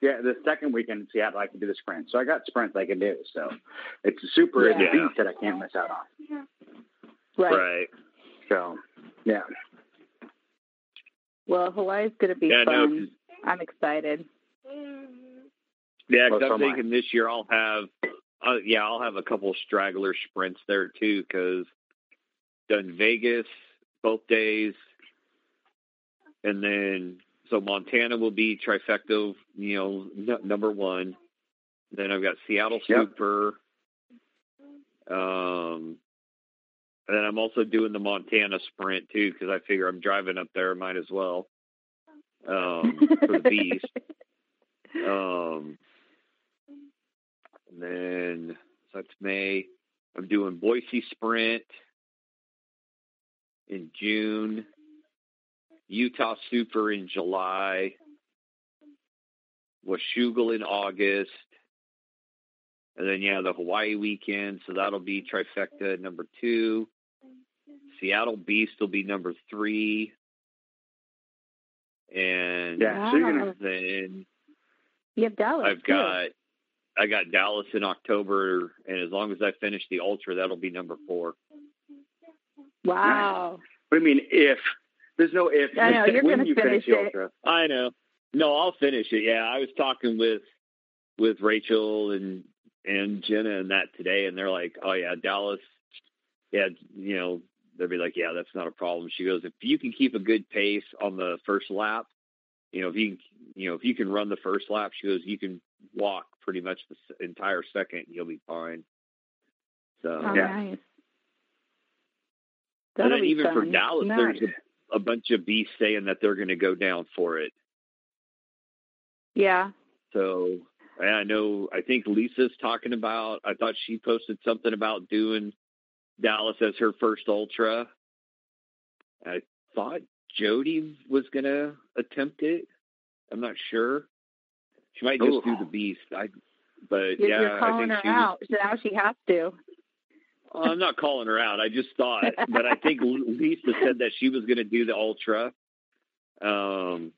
yeah, the second weekend in Seattle I can do the sprint. So I got sprints I can do. So it's a super yeah. beast that I can't miss out on. Right. Right. So, yeah. Well, Hawaii's going to be yeah, fun. No, I'm excited. Yeah, cause I'm thinking this year I'll have, uh, yeah, I'll have a couple straggler sprints there too. Because done Vegas both days, and then so Montana will be trifecta, you know, n- number one. Then I've got Seattle Super. Yep. Um, and then I'm also doing the Montana sprint too because I figure I'm driving up there, might as well um, for the beast. [laughs] Um, and then so that's May. I'm doing Boise Sprint in June, Utah Super in July, Washougal in August, and then yeah, the Hawaii weekend. So that'll be trifecta number two. Seattle Beast will be number three. And yeah, wow. then you have Dallas. I've got I got Dallas in October, and as long as I finish the Ultra, that'll be number four. Wow. What do you mean if? There's no if. I know you're going to finish, finish it. Ultra. I know. No, I'll finish it. Yeah, I was talking with with Rachel and and Jenna and that today, and they're like, "Oh yeah, Dallas. Yeah, you know, they'll be like, yeah, that's not a problem." She goes, "If you can keep a good pace on the first lap, you know, if you you know if you can run the first lap, she goes, you can walk pretty much the entire second, you'll be fine. So oh, yeah. Nice. and then even fun. for Dallas, nice. there's a, a bunch of beasts saying that they're going to go down for it. Yeah. So I know. I think Lisa's talking about. I thought she posted something about doing Dallas as her first ultra. I thought Jody was going to attempt it. I'm not sure. She might just Ooh. do the beast. I, but you're, yeah, you're calling her she out. So now she has to. Well, I'm not calling her out. I just thought, [laughs] but I think Lisa said that she was going to do the ultra. Um,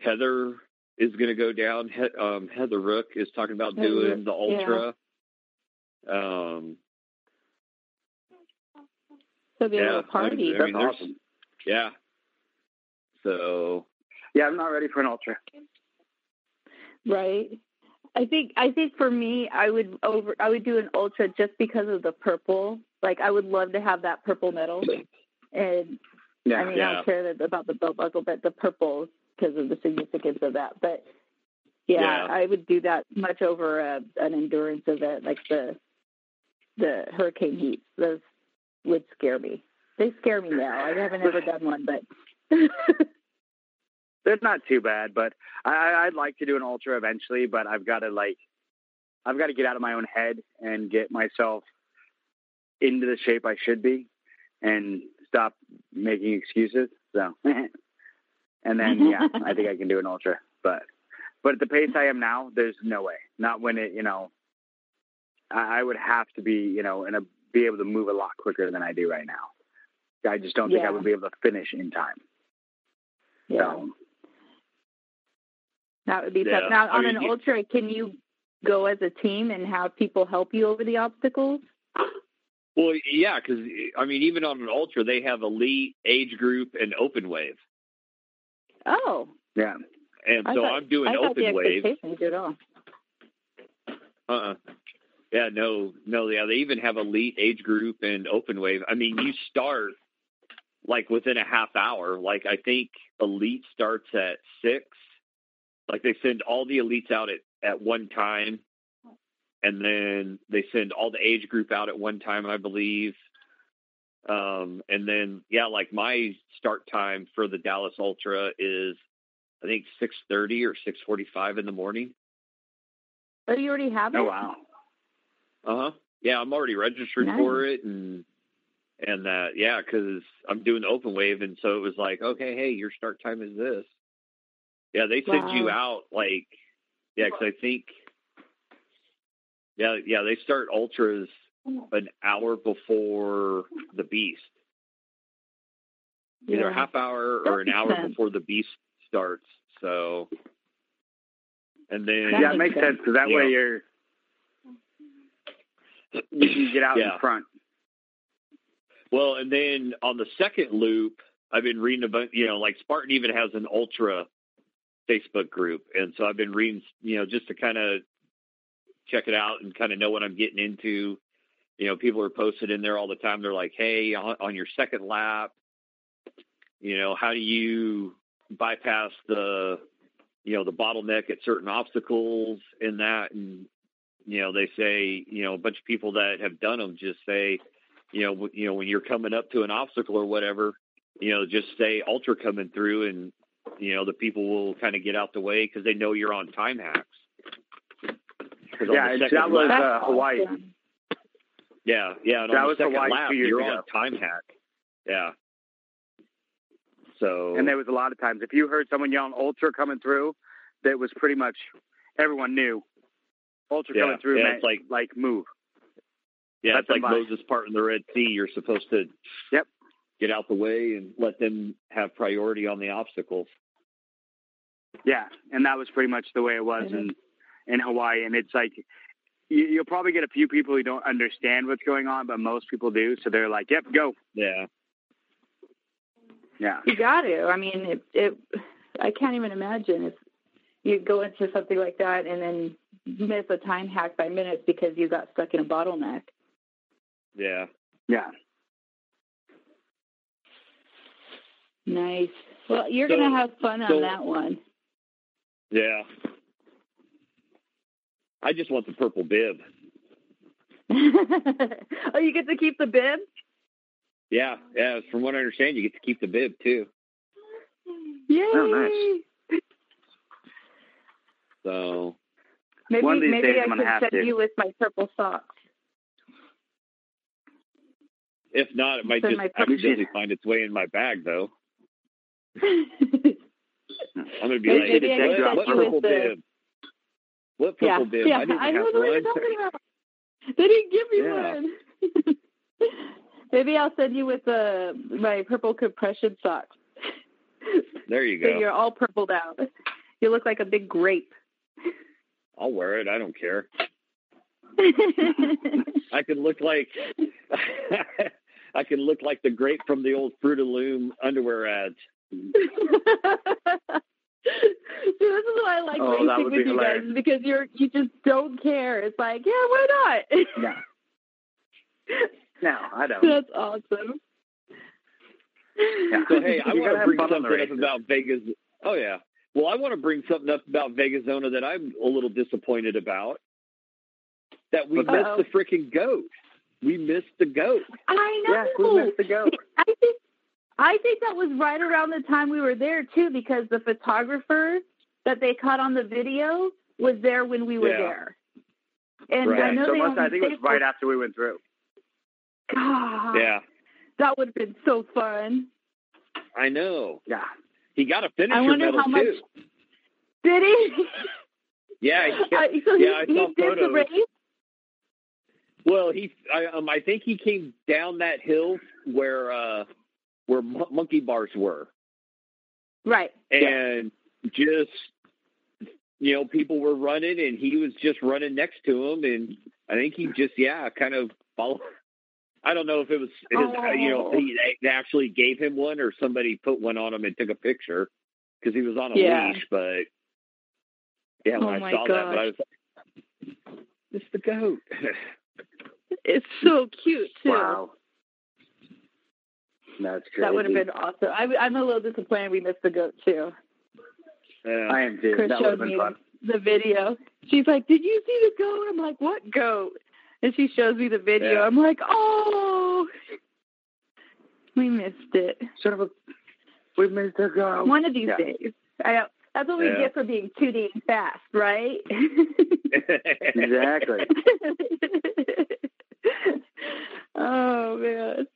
Heather is going to go down. He, um, Heather Rook is talking about doing the ultra. Yeah. Um, so be yeah, party. I mean, That's awesome. Yeah. So yeah, I'm not ready for an ultra. Right. I think I think for me, I would over I would do an ultra just because of the purple. Like I would love to have that purple medal, and yeah, I mean yeah. I don't care that, about the belt buckle, but the purple because of the significance of that. But yeah, yeah. I would do that much over a, an endurance event like the the hurricane heats. Those would scare me. They scare me now. I haven't ever done one, but [laughs] they're not too bad, but I, I'd like to do an ultra eventually. But I've got to like, I've got to get out of my own head and get myself into the shape I should be, and stop making excuses. So, [laughs] and then yeah, [laughs] I think I can do an ultra. But but at the pace I am now, there's no way. Not when it, you know, I, I would have to be, you know, and be able to move a lot quicker than I do right now. I just don't think I would be able to finish in time. Yeah. So, that would be yeah. tough. Now, on mean, an ultra, can you go as a team and have people help you over the obstacles? Well, yeah, because I mean, even on an ultra, they have elite, age group, and open wave. Oh, Yeah. And I so thought- I'm doing I thought open the wave. expectations at all. Uh-uh. Yeah, no, no, yeah, they even have elite age group and open wave. I mean, you start like within a half hour. Like I think elite starts at six. Like they send all the elites out at, at one time. And then they send all the age group out at one time, I believe. Um, and then yeah, like my start time for the Dallas Ultra is I think six thirty or six forty five in the morning. Oh, you already have it. Oh wow. Uh huh. Yeah, I'm already registered Nice. for it, and and that yeah, because I'm doing open wave, and so it was like, okay, hey, your start time is this. Yeah, they send you out like yeah, because I think yeah, yeah, they start ultras an hour before the beast, either a Yeah. half hour That or an hour sense. before the beast starts. So, and then That yeah, it makes makes sense because that Yeah. way you're you can get out Yeah. in [coughs] front. Well, and then on the second loop, I've been reading about, you know, like Spartan even has an ultra Facebook group. And so I've been reading, you know, just to kind of check it out and kind of know what I'm getting into. You know, people are posted in there all the time. They're like, hey, on, on your second lap, you know, how do you bypass the, you know, the bottleneck at certain obstacles in that? And, you know, they say, you know, a bunch of people that have done them just say, you know, w- you know, when you're coming up to an obstacle or whatever, you know, just say ultra coming through and, you know, the people will kind of get out the way because they know you're on time hacks. Yeah, the and second that was uh, Hawaii. awesome. yeah, yeah. That was Hawaii lap, two years you're ago. on time hack. Yeah. So And there was a lot of times if you heard someone yelling ultra coming through, that was pretty much everyone knew. Ultra Yeah, coming through yeah, meant it's like- like move. yeah, let it's like by. Moses parting the Red Sea. You're supposed to Yep. Get out the way and let them have priority on the obstacles. Yeah, and that was pretty much the way it was Mhm. in in Hawaii. And it's like you, you'll probably get a few people who don't understand what's going on, but most people do. So they're like, "Yep, go." Yeah. Yeah, You got to. I mean, it, it. I can't even imagine if you go into something like that and then miss a time hack by minutes because you got stuck in a bottleneck. Yeah. yeah. Nice. Well, you're So- gonna have fun on so- that one. Yeah. I just want the purple bib. [laughs] oh, you get to keep the bib. Yeah, yeah. From what I understand, you get to keep the bib too. Yay! Oh, nice. So Maybe One of these maybe days I I'm gonna could have send to. you with my purple socks. if not, it might Send just my purple- accidentally find its way in my bag, though. I'm gonna be like, maybe what, can what purple the- bib? What yeah, purple bib? yeah. I didn't I know have what you're one. talking about. They didn't give me Yeah. one. [laughs] maybe I'll send you with uh, my purple compression socks. There you [laughs] So go. you're all purpled out. You look like a big grape. I'll wear it. I don't care. [laughs] I could look like I could look like the grape from the old Fruit of Loom underwear ads. [laughs] See, this is why I like Oh, racing with be you guys because you're you just don't care. It's like, yeah, why not? Yeah. No, I don't. That's awesome. Yeah. So hey, I want gotta bring fun on the something up about Vegas. Oh yeah. Well, I want to bring something up about Vegasona that I'm a little disappointed about. That we Uh-oh. missed the freaking goat. We missed the goat. I know. Yeah, we missed the goat. I think I think that was right around the time we were there too, because the photographer that they caught on the video was there when we were Yeah. there. And Right. I know so they must, I think it was right after we went through. God, Yeah, that would have been so fun. I know. Yeah. He got a finisher I wonder medal how much- too. Did he? Yeah, yeah. [laughs] Uh, so he, Yeah, I he saw did the race. Well, he, I, um, I think he came down that hill where, uh, where mon- monkey bars were, Right. and just, you know, people were running, and he was just running next to him, and I think he just, yeah, kind of followed, I don't know if it was his, uh, you know, Oh. he, they actually gave him one or somebody put one on him and took a picture because he was on a Yeah. leash. But yeah, when Oh I my saw that, but I was like, "It's the goat." It's so cute too. Wow. That's crazy. That would have been awesome. I, I'm a little disappointed we missed the goat too. Yeah. I am too. Chris that would have showed me been fun. the video. She's like, "Did you see the goat?" I'm like, "What goat?" And she shows me the video. Yeah. I'm like, "Oh, we missed it. Son of a. We missed a go. One of these Yeah. days." I know. That's what we Yeah. get for being 2D fast, right? [laughs] Exactly. [laughs] oh man.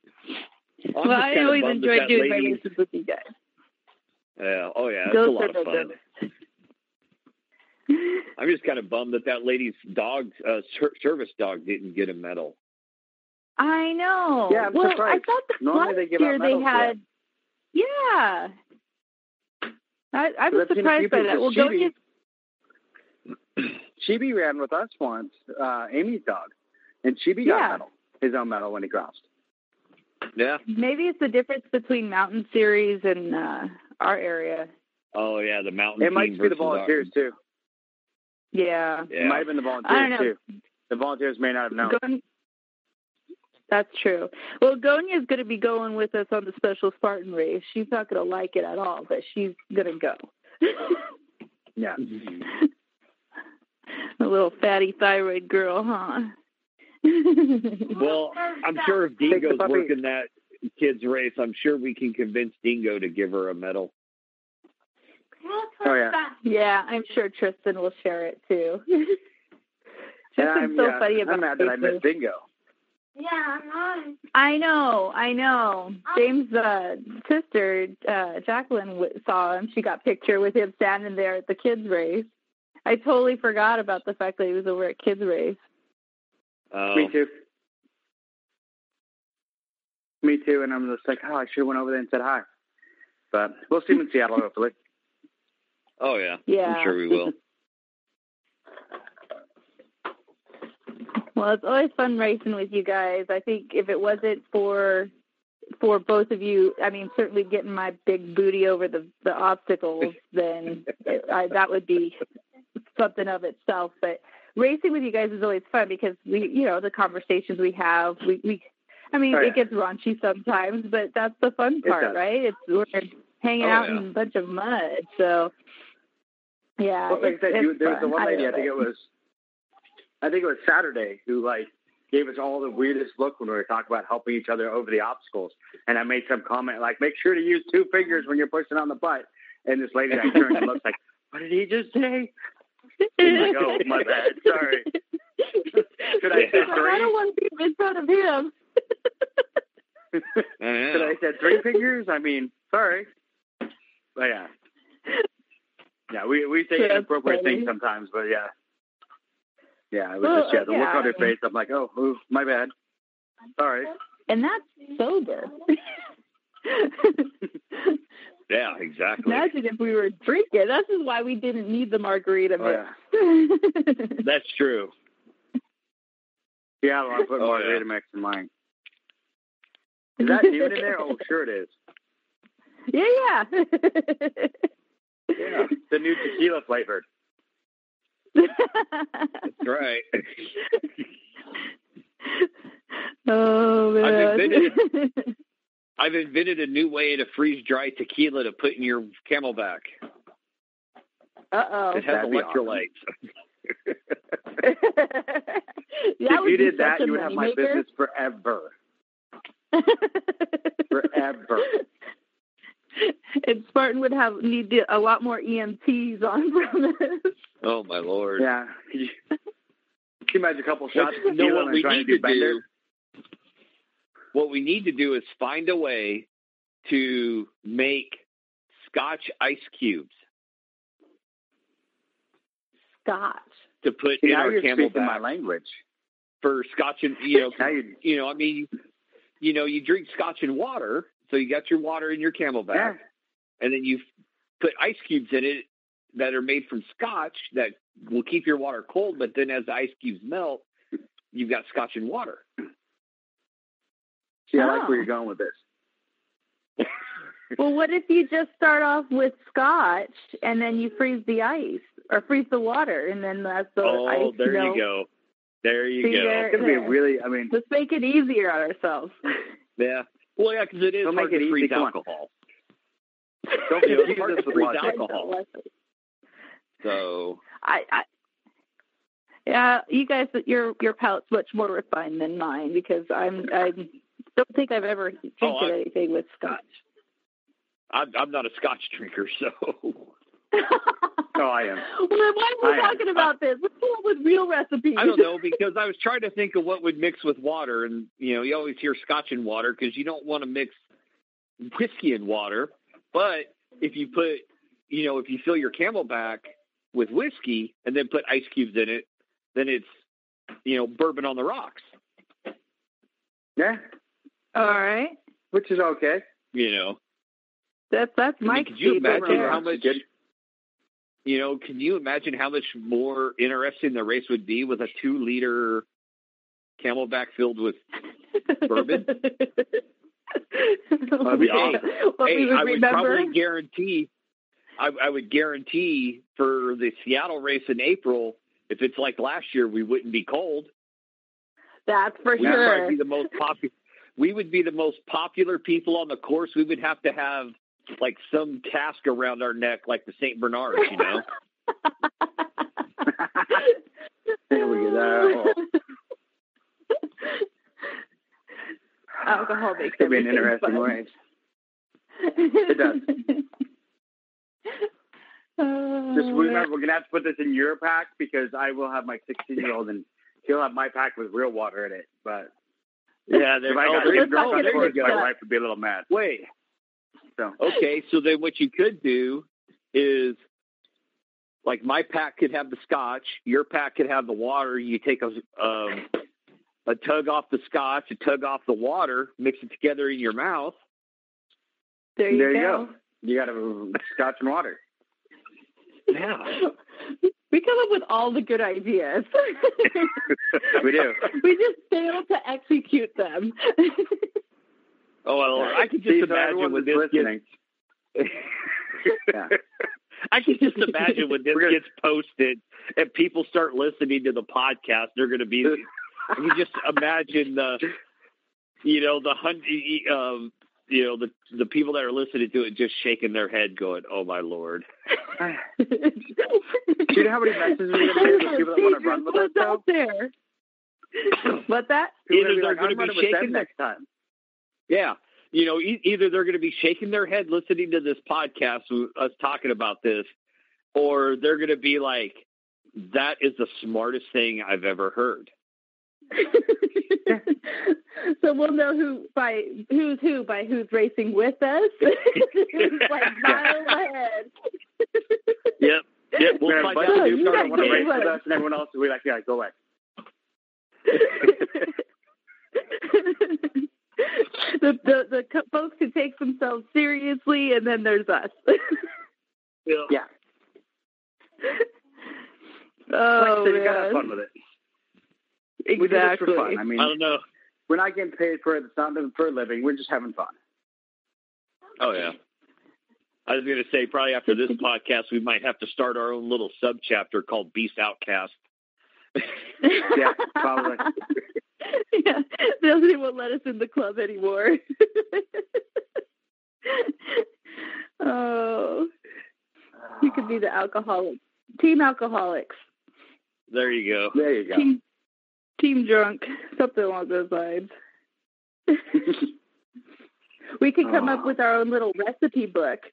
I'm well, I always enjoy doing my lady- races with you guys. Yeah. Oh yeah, it's a lot of fun. [laughs] I'm just kind of bummed that that lady's dog, uh, ser- service dog, didn't get a medal. I know. Yeah, I'm well, surprised. I thought the Normally last they give year out they medals for had. Yeah. I, I was I've seen a few surprised by that. Well, Chibi- Gonya, Chibi ran with us once, uh, Amy's dog, and Chibi got Yeah. a medal, his own medal when he crossed. Yeah. maybe it's the difference between Mountain Series and uh, our area. Oh yeah, the mountain. It might team just be the versus our- volunteers too. Yeah. yeah. It might have been the I don't volunteers know. too. The volunteers may not have known. Gon- That's true. Well, Gonya is going to be going with us on the special Spartan race. She's not going to like it at all, but she's going to go. Yeah. [laughs] a little fatty thyroid girl, huh? Well, I'm sure if Dingo's working that kids race, I'm sure we can convince Dingo to give her a medal. Oh yeah. yeah, I'm sure Tristan will share it too. [laughs] Tristan's I'm, so yeah, funny about I'm mad that I missed Dingo. yeah I know, I know. James' uh, sister, uh, Jacqueline, w- saw him. She got picture with him standing there at the kids' race. I totally forgot about the fact that he was over at kids' race. Oh, Me too. Me too. And I'm just like, oh, I should have went over there and said hi. But we'll see him in Seattle, hopefully. [laughs] oh yeah. Yeah. I'm sure we will. [laughs] Well, it's always fun racing with you guys. I think if it wasn't for for both of you, I mean, certainly getting my big booty over the the obstacles, then [laughs] it, I, that would be something of itself. But racing with you guys is always fun because we, you know, the conversations we have, we, we I mean, Oh, yeah. it gets raunchy sometimes, but that's the fun part, does. right? It's we're hanging Oh, out yeah. in a bunch of mud, so yeah. Well, like I said, you, there was the one lady, I love think it. it was, I think it was Saturday, who like gave us all the weirdest look when we were talking about helping each other over the obstacles. And I made some comment like, make sure to use two fingers when you're pushing on the butt. And this lady I [laughs] turned and looks like, what did he just say? I'm like, oh, my bad. Sorry. [laughs] Should I say She's like, I don't want to be in front of him. [laughs] Oh, yeah. Should I said three fingers? I mean, sorry. But yeah. Yeah, we, we say That's inappropriate funny. things sometimes, but yeah. Yeah, it was Well, just, yeah, the look on her I mean- face, I'm like, oh, ooh, my bad. Sorry. And that's sober. [laughs] yeah, exactly. Imagine if we were drinking. This is why we didn't need the margarita Oh, yeah. mix. [laughs] That's true. Yeah, I want to put Oh, margarita yeah. mix in mine. [laughs] Is that noon in there? Oh, sure it is. yeah, yeah. Yeah, the new tequila flavored. [laughs] That's right. oh man. I've invented a new way to freeze dry tequila to put in your camelback. Uh oh. It has That'd be electrolytes. [laughs] [laughs] if you did that, you would have my business forever. [laughs] Forever. and Spartan would have need to- a lot more EMTs on from this. Oh my lord. Yeah. Can you, imagine a couple shots of no, tequila what and we trying need to do to bender? Do what we need to do is find a way to make scotch ice cubes Scotch. to put See, in our you're my language. for scotch and you know [laughs] Now you, you know I mean you know you drink scotch and water so you got your water in your camelback yeah. and then you put ice cubes in it that are made from scotch that will keep your water cold but then as the ice cubes melt you've got scotch and water See, I like Oh. where you're going with this. Well, what if you just start off with scotch and then you freeze the ice or freeze the water and then that's the oh, ice? there know? you go. There you See, go. there- It's gonna be really. I mean, Let's make it easier on ourselves. [laughs] Yeah. Well, yeah, because it is Don't hard make it to freeze come alcohol. don't You know, hard to freeze alcohol. So I, I yeah, you guys, your your palate's much more refined than mine because I'm I don't think I've ever oh, drinking Oh, I- anything with scotch. I'm, I'm not a Scotch drinker, [laughs] so [laughs] Oh, I am. Well, then why are we I am. talking about this? Let's come up with real recipes. I don't know because I was trying to think of what would mix with water, and you know, you always hear Scotch and water because you don't want to mix whiskey and water. But if you put, you know, if you fill your Camelback with whiskey and then put ice cubes in it, then it's, you know, bourbon on the rocks. Yeah, All right, which is okay. You know, that's that's I mean, my could you imagine how much? Good. You know, can you imagine how much more interesting the race would be with a two liter Camelback filled with bourbon? [laughs] That'd be awesome. Hey, would I would remember. probably guarantee, I, I would guarantee for the Seattle race in April, if it's like last year, we wouldn't be cold. That's for We would sure. probably be the most popular. We would be the most popular people on the course. We would have to have like some task around our neck, like the Saint Bernards, you know. [laughs] There we go. Alcohol makes Could be an interesting fun. race. It does. [laughs] Oh, Just remember, we're gonna have to put this in your pack because I will have my 16 year old and he'll have my pack with real water in it. But Yeah, if I got there him drunk on course, my wife would be a little mad. Wait, So okay, so then what you could do is like my pack could have the scotch, your pack could have the water. You take a um, a tug off the scotch, a tug off the water, mix it together in your mouth. there you there you go. go. You got a scotch and water. Yeah, We come up with all the good ideas. [laughs] We do. we just fail to execute them. Oh, well, I can just See, imagine everyone when this listening. gets. [laughs] Yeah. I can just imagine when this gonna- gets posted and people start listening to the podcast. They're going to be. I can just imagine the, you know, the hundred, um, you know, the the people that are listening to it just shaking their head, going, "Oh my lord." [laughs] Do you know how many messages we're gonna get with people that want to run with us? Out there? [coughs] What's that? People are Either gonna be they're like, gonna be running with them shaking next time. Yeah. You know, e- either they're going to be shaking their head listening to this podcast, us talking about this, or they're going to be like, that is the smartest thing I've ever heard. [laughs] so we'll know who by who's who by who's racing with us. [laughs] Like mile ahead. [laughs] Yep. Yep. We'll We're find gonna out bunch who's you people guys that want to race with us, and everyone else will be like, "Yeah, go away." the, the the folks who take themselves seriously, and then there's us. Yeah. oh like I said, you gotta have oh, man. fun with it. We do this for fun. I mean, I don't know. we're not getting paid for it. It's not for a living. We're just having fun. Oh, yeah. I was going to say, probably after this [laughs] podcast, we might have to start our own little sub chapter called Beast Outcast. [laughs] Yeah, probably. [laughs] yeah, nobody will let us in the club anymore. oh, we could be the alcoholics, team alcoholics, There you go. There you go. team team drunk, something along those lines. [laughs] we could come up Oh. with our own little recipe book. [laughs]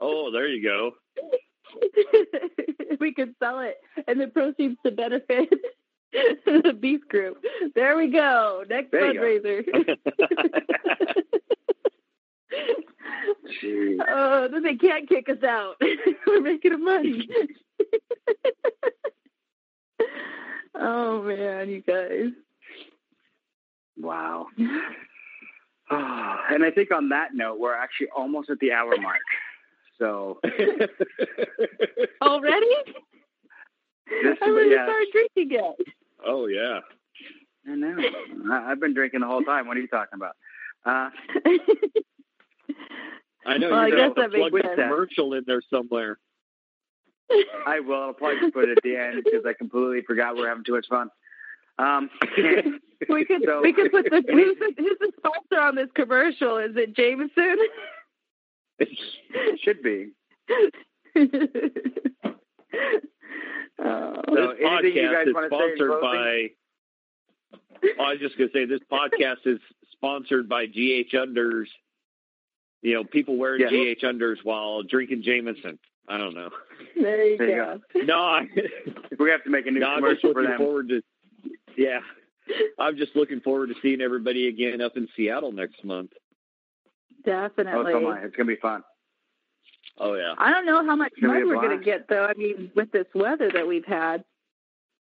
Oh, there you go. [laughs] we could sell it, and the proceeds to benefit the beef group. There we go. Next There fundraiser. Oh, then they can't kick us out. We're making money. Oh man, you guys. Wow. Oh, and I think on that note, we're actually almost at the hour mark. So [laughs] Already? this I'm ready yeah, to start drinking it. oh, yeah. I know. I, I've been drinking the whole time. What are you talking about? Uh, [laughs] I know Well, I you're guess going that to plug makes a commercial in there somewhere. [laughs] I will. I'll probably just put it at the end because I completely forgot we're having too much fun. Um, [laughs] we could So- we could put the who's the, who's the sponsor on this commercial? Is it Jameson? should be. oh. [laughs] So this anything you guys podcast is wanna say sponsored by. I was just going to say this podcast is sponsored by GH Unders. You know, people wearing Yeah. GH Unders while drinking Jameson. I don't know. There you There you go. No, I, [laughs] We have to make a new no I'm just commercial for looking them. forward to. Yeah, I'm just looking forward to seeing everybody again up in Seattle next month. Oh, Definitely. so am It's gonna be fun. Oh yeah. I don't know how much It's mud we're going to get, though. I mean, with this weather that we've had,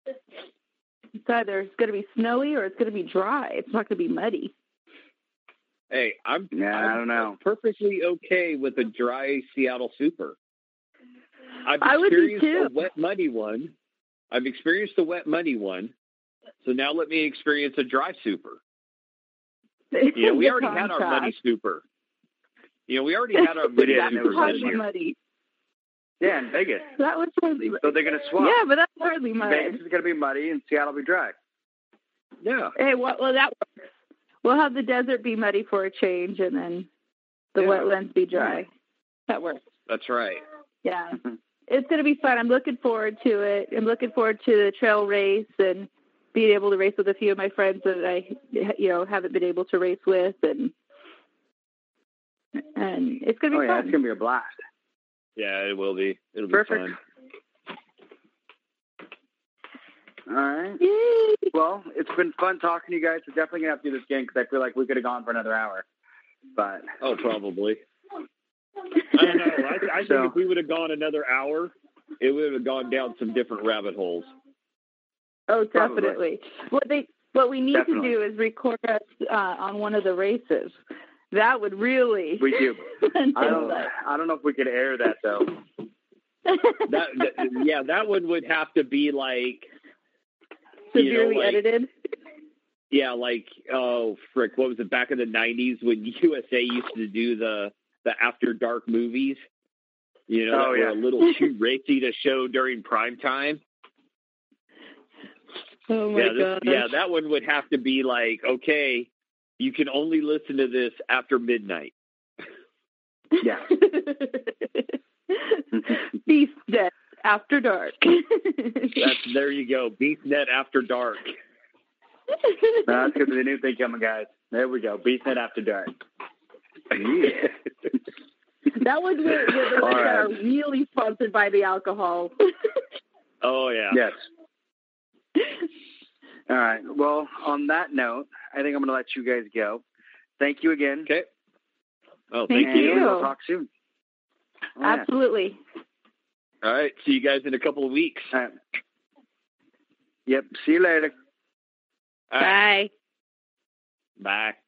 it's either it's going to be snowy or it's going to be dry. It's not going to be muddy. Hey, I'm. Yeah, I'm I don't know. Perfectly okay with a dry Seattle Super. I've I would be experienced too. a wet, muddy one. I've experienced the wet, muddy one. So now let me experience a dry super. [laughs] You know, we The already had our contrast. muddy super. You know, we already had our [laughs] muddy did, That and it was was super this year. muddy. Yeah, in Vegas. That was hardly muddy. So they're gonna swap. Yeah, but that's hardly muddy. Vegas is gonna be muddy and Seattle will be dry. Yeah. Hey, well, well, that works. We'll have the desert be muddy for a change, and then the Yeah. wetlands be dry. That works. That's right. Yeah, Mhm. It's going to be fun. I'm looking forward to it. I'm looking forward to the trail race and being able to race with a few of my friends that I, you know, haven't been able to race with, and and it's going to be Oh be yeah, it's gonna be a blast. Yeah, it will be. It'll be Perfect. fun. All right. Yay! Well, it's been fun talking to you guys. We're definitely gonna have to do this again because I feel like we could have gone for another hour. But Oh, probably. I know. I, I think So- if we would have gone another hour, it would have gone down some different rabbit holes. Oh, Probably. definitely. What they what we need Definitely. to do is record us uh, on one of the races. That would really. we do. [laughs] I don't. I don't know if we could air that though. [laughs] That, that yeah, that one would have to be like you know, severely like- edited. yeah, like oh frick, what was it back in the nineties when [laughs] USA used to do the the after dark movies? You know, Oh, that yeah. were a little too [laughs] racy to show during prime time. Oh my yeah, this, god. yeah, that one would have to be like, okay, you can only listen to this after midnight. Yeah. [laughs] [laughs] Beast Death After Dark. That's there you go, BeastNet after dark. That's gonna be the new thing coming, guys. There we go. BeastNet after dark. Yeah. that would be the the All ones that are really sponsored by the alcohol. [laughs] oh yeah. Yes. All right. Well, on that note, I think I'm going to let you guys go. Thank you again. Okay. Oh, Thank thank and you. you. We'll talk soon. All right. Absolutely. All right. See you guys in a couple of weeks. All right. Yep. See you later. All right. Bye. Bye.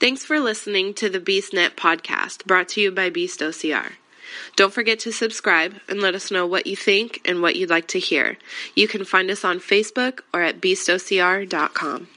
Thanks for listening to the BeastNet podcast brought to you by Beast OCR. Don't forget to subscribe and let us know what you think and what you'd like to hear. You can find us on Facebook or at beastocr.com.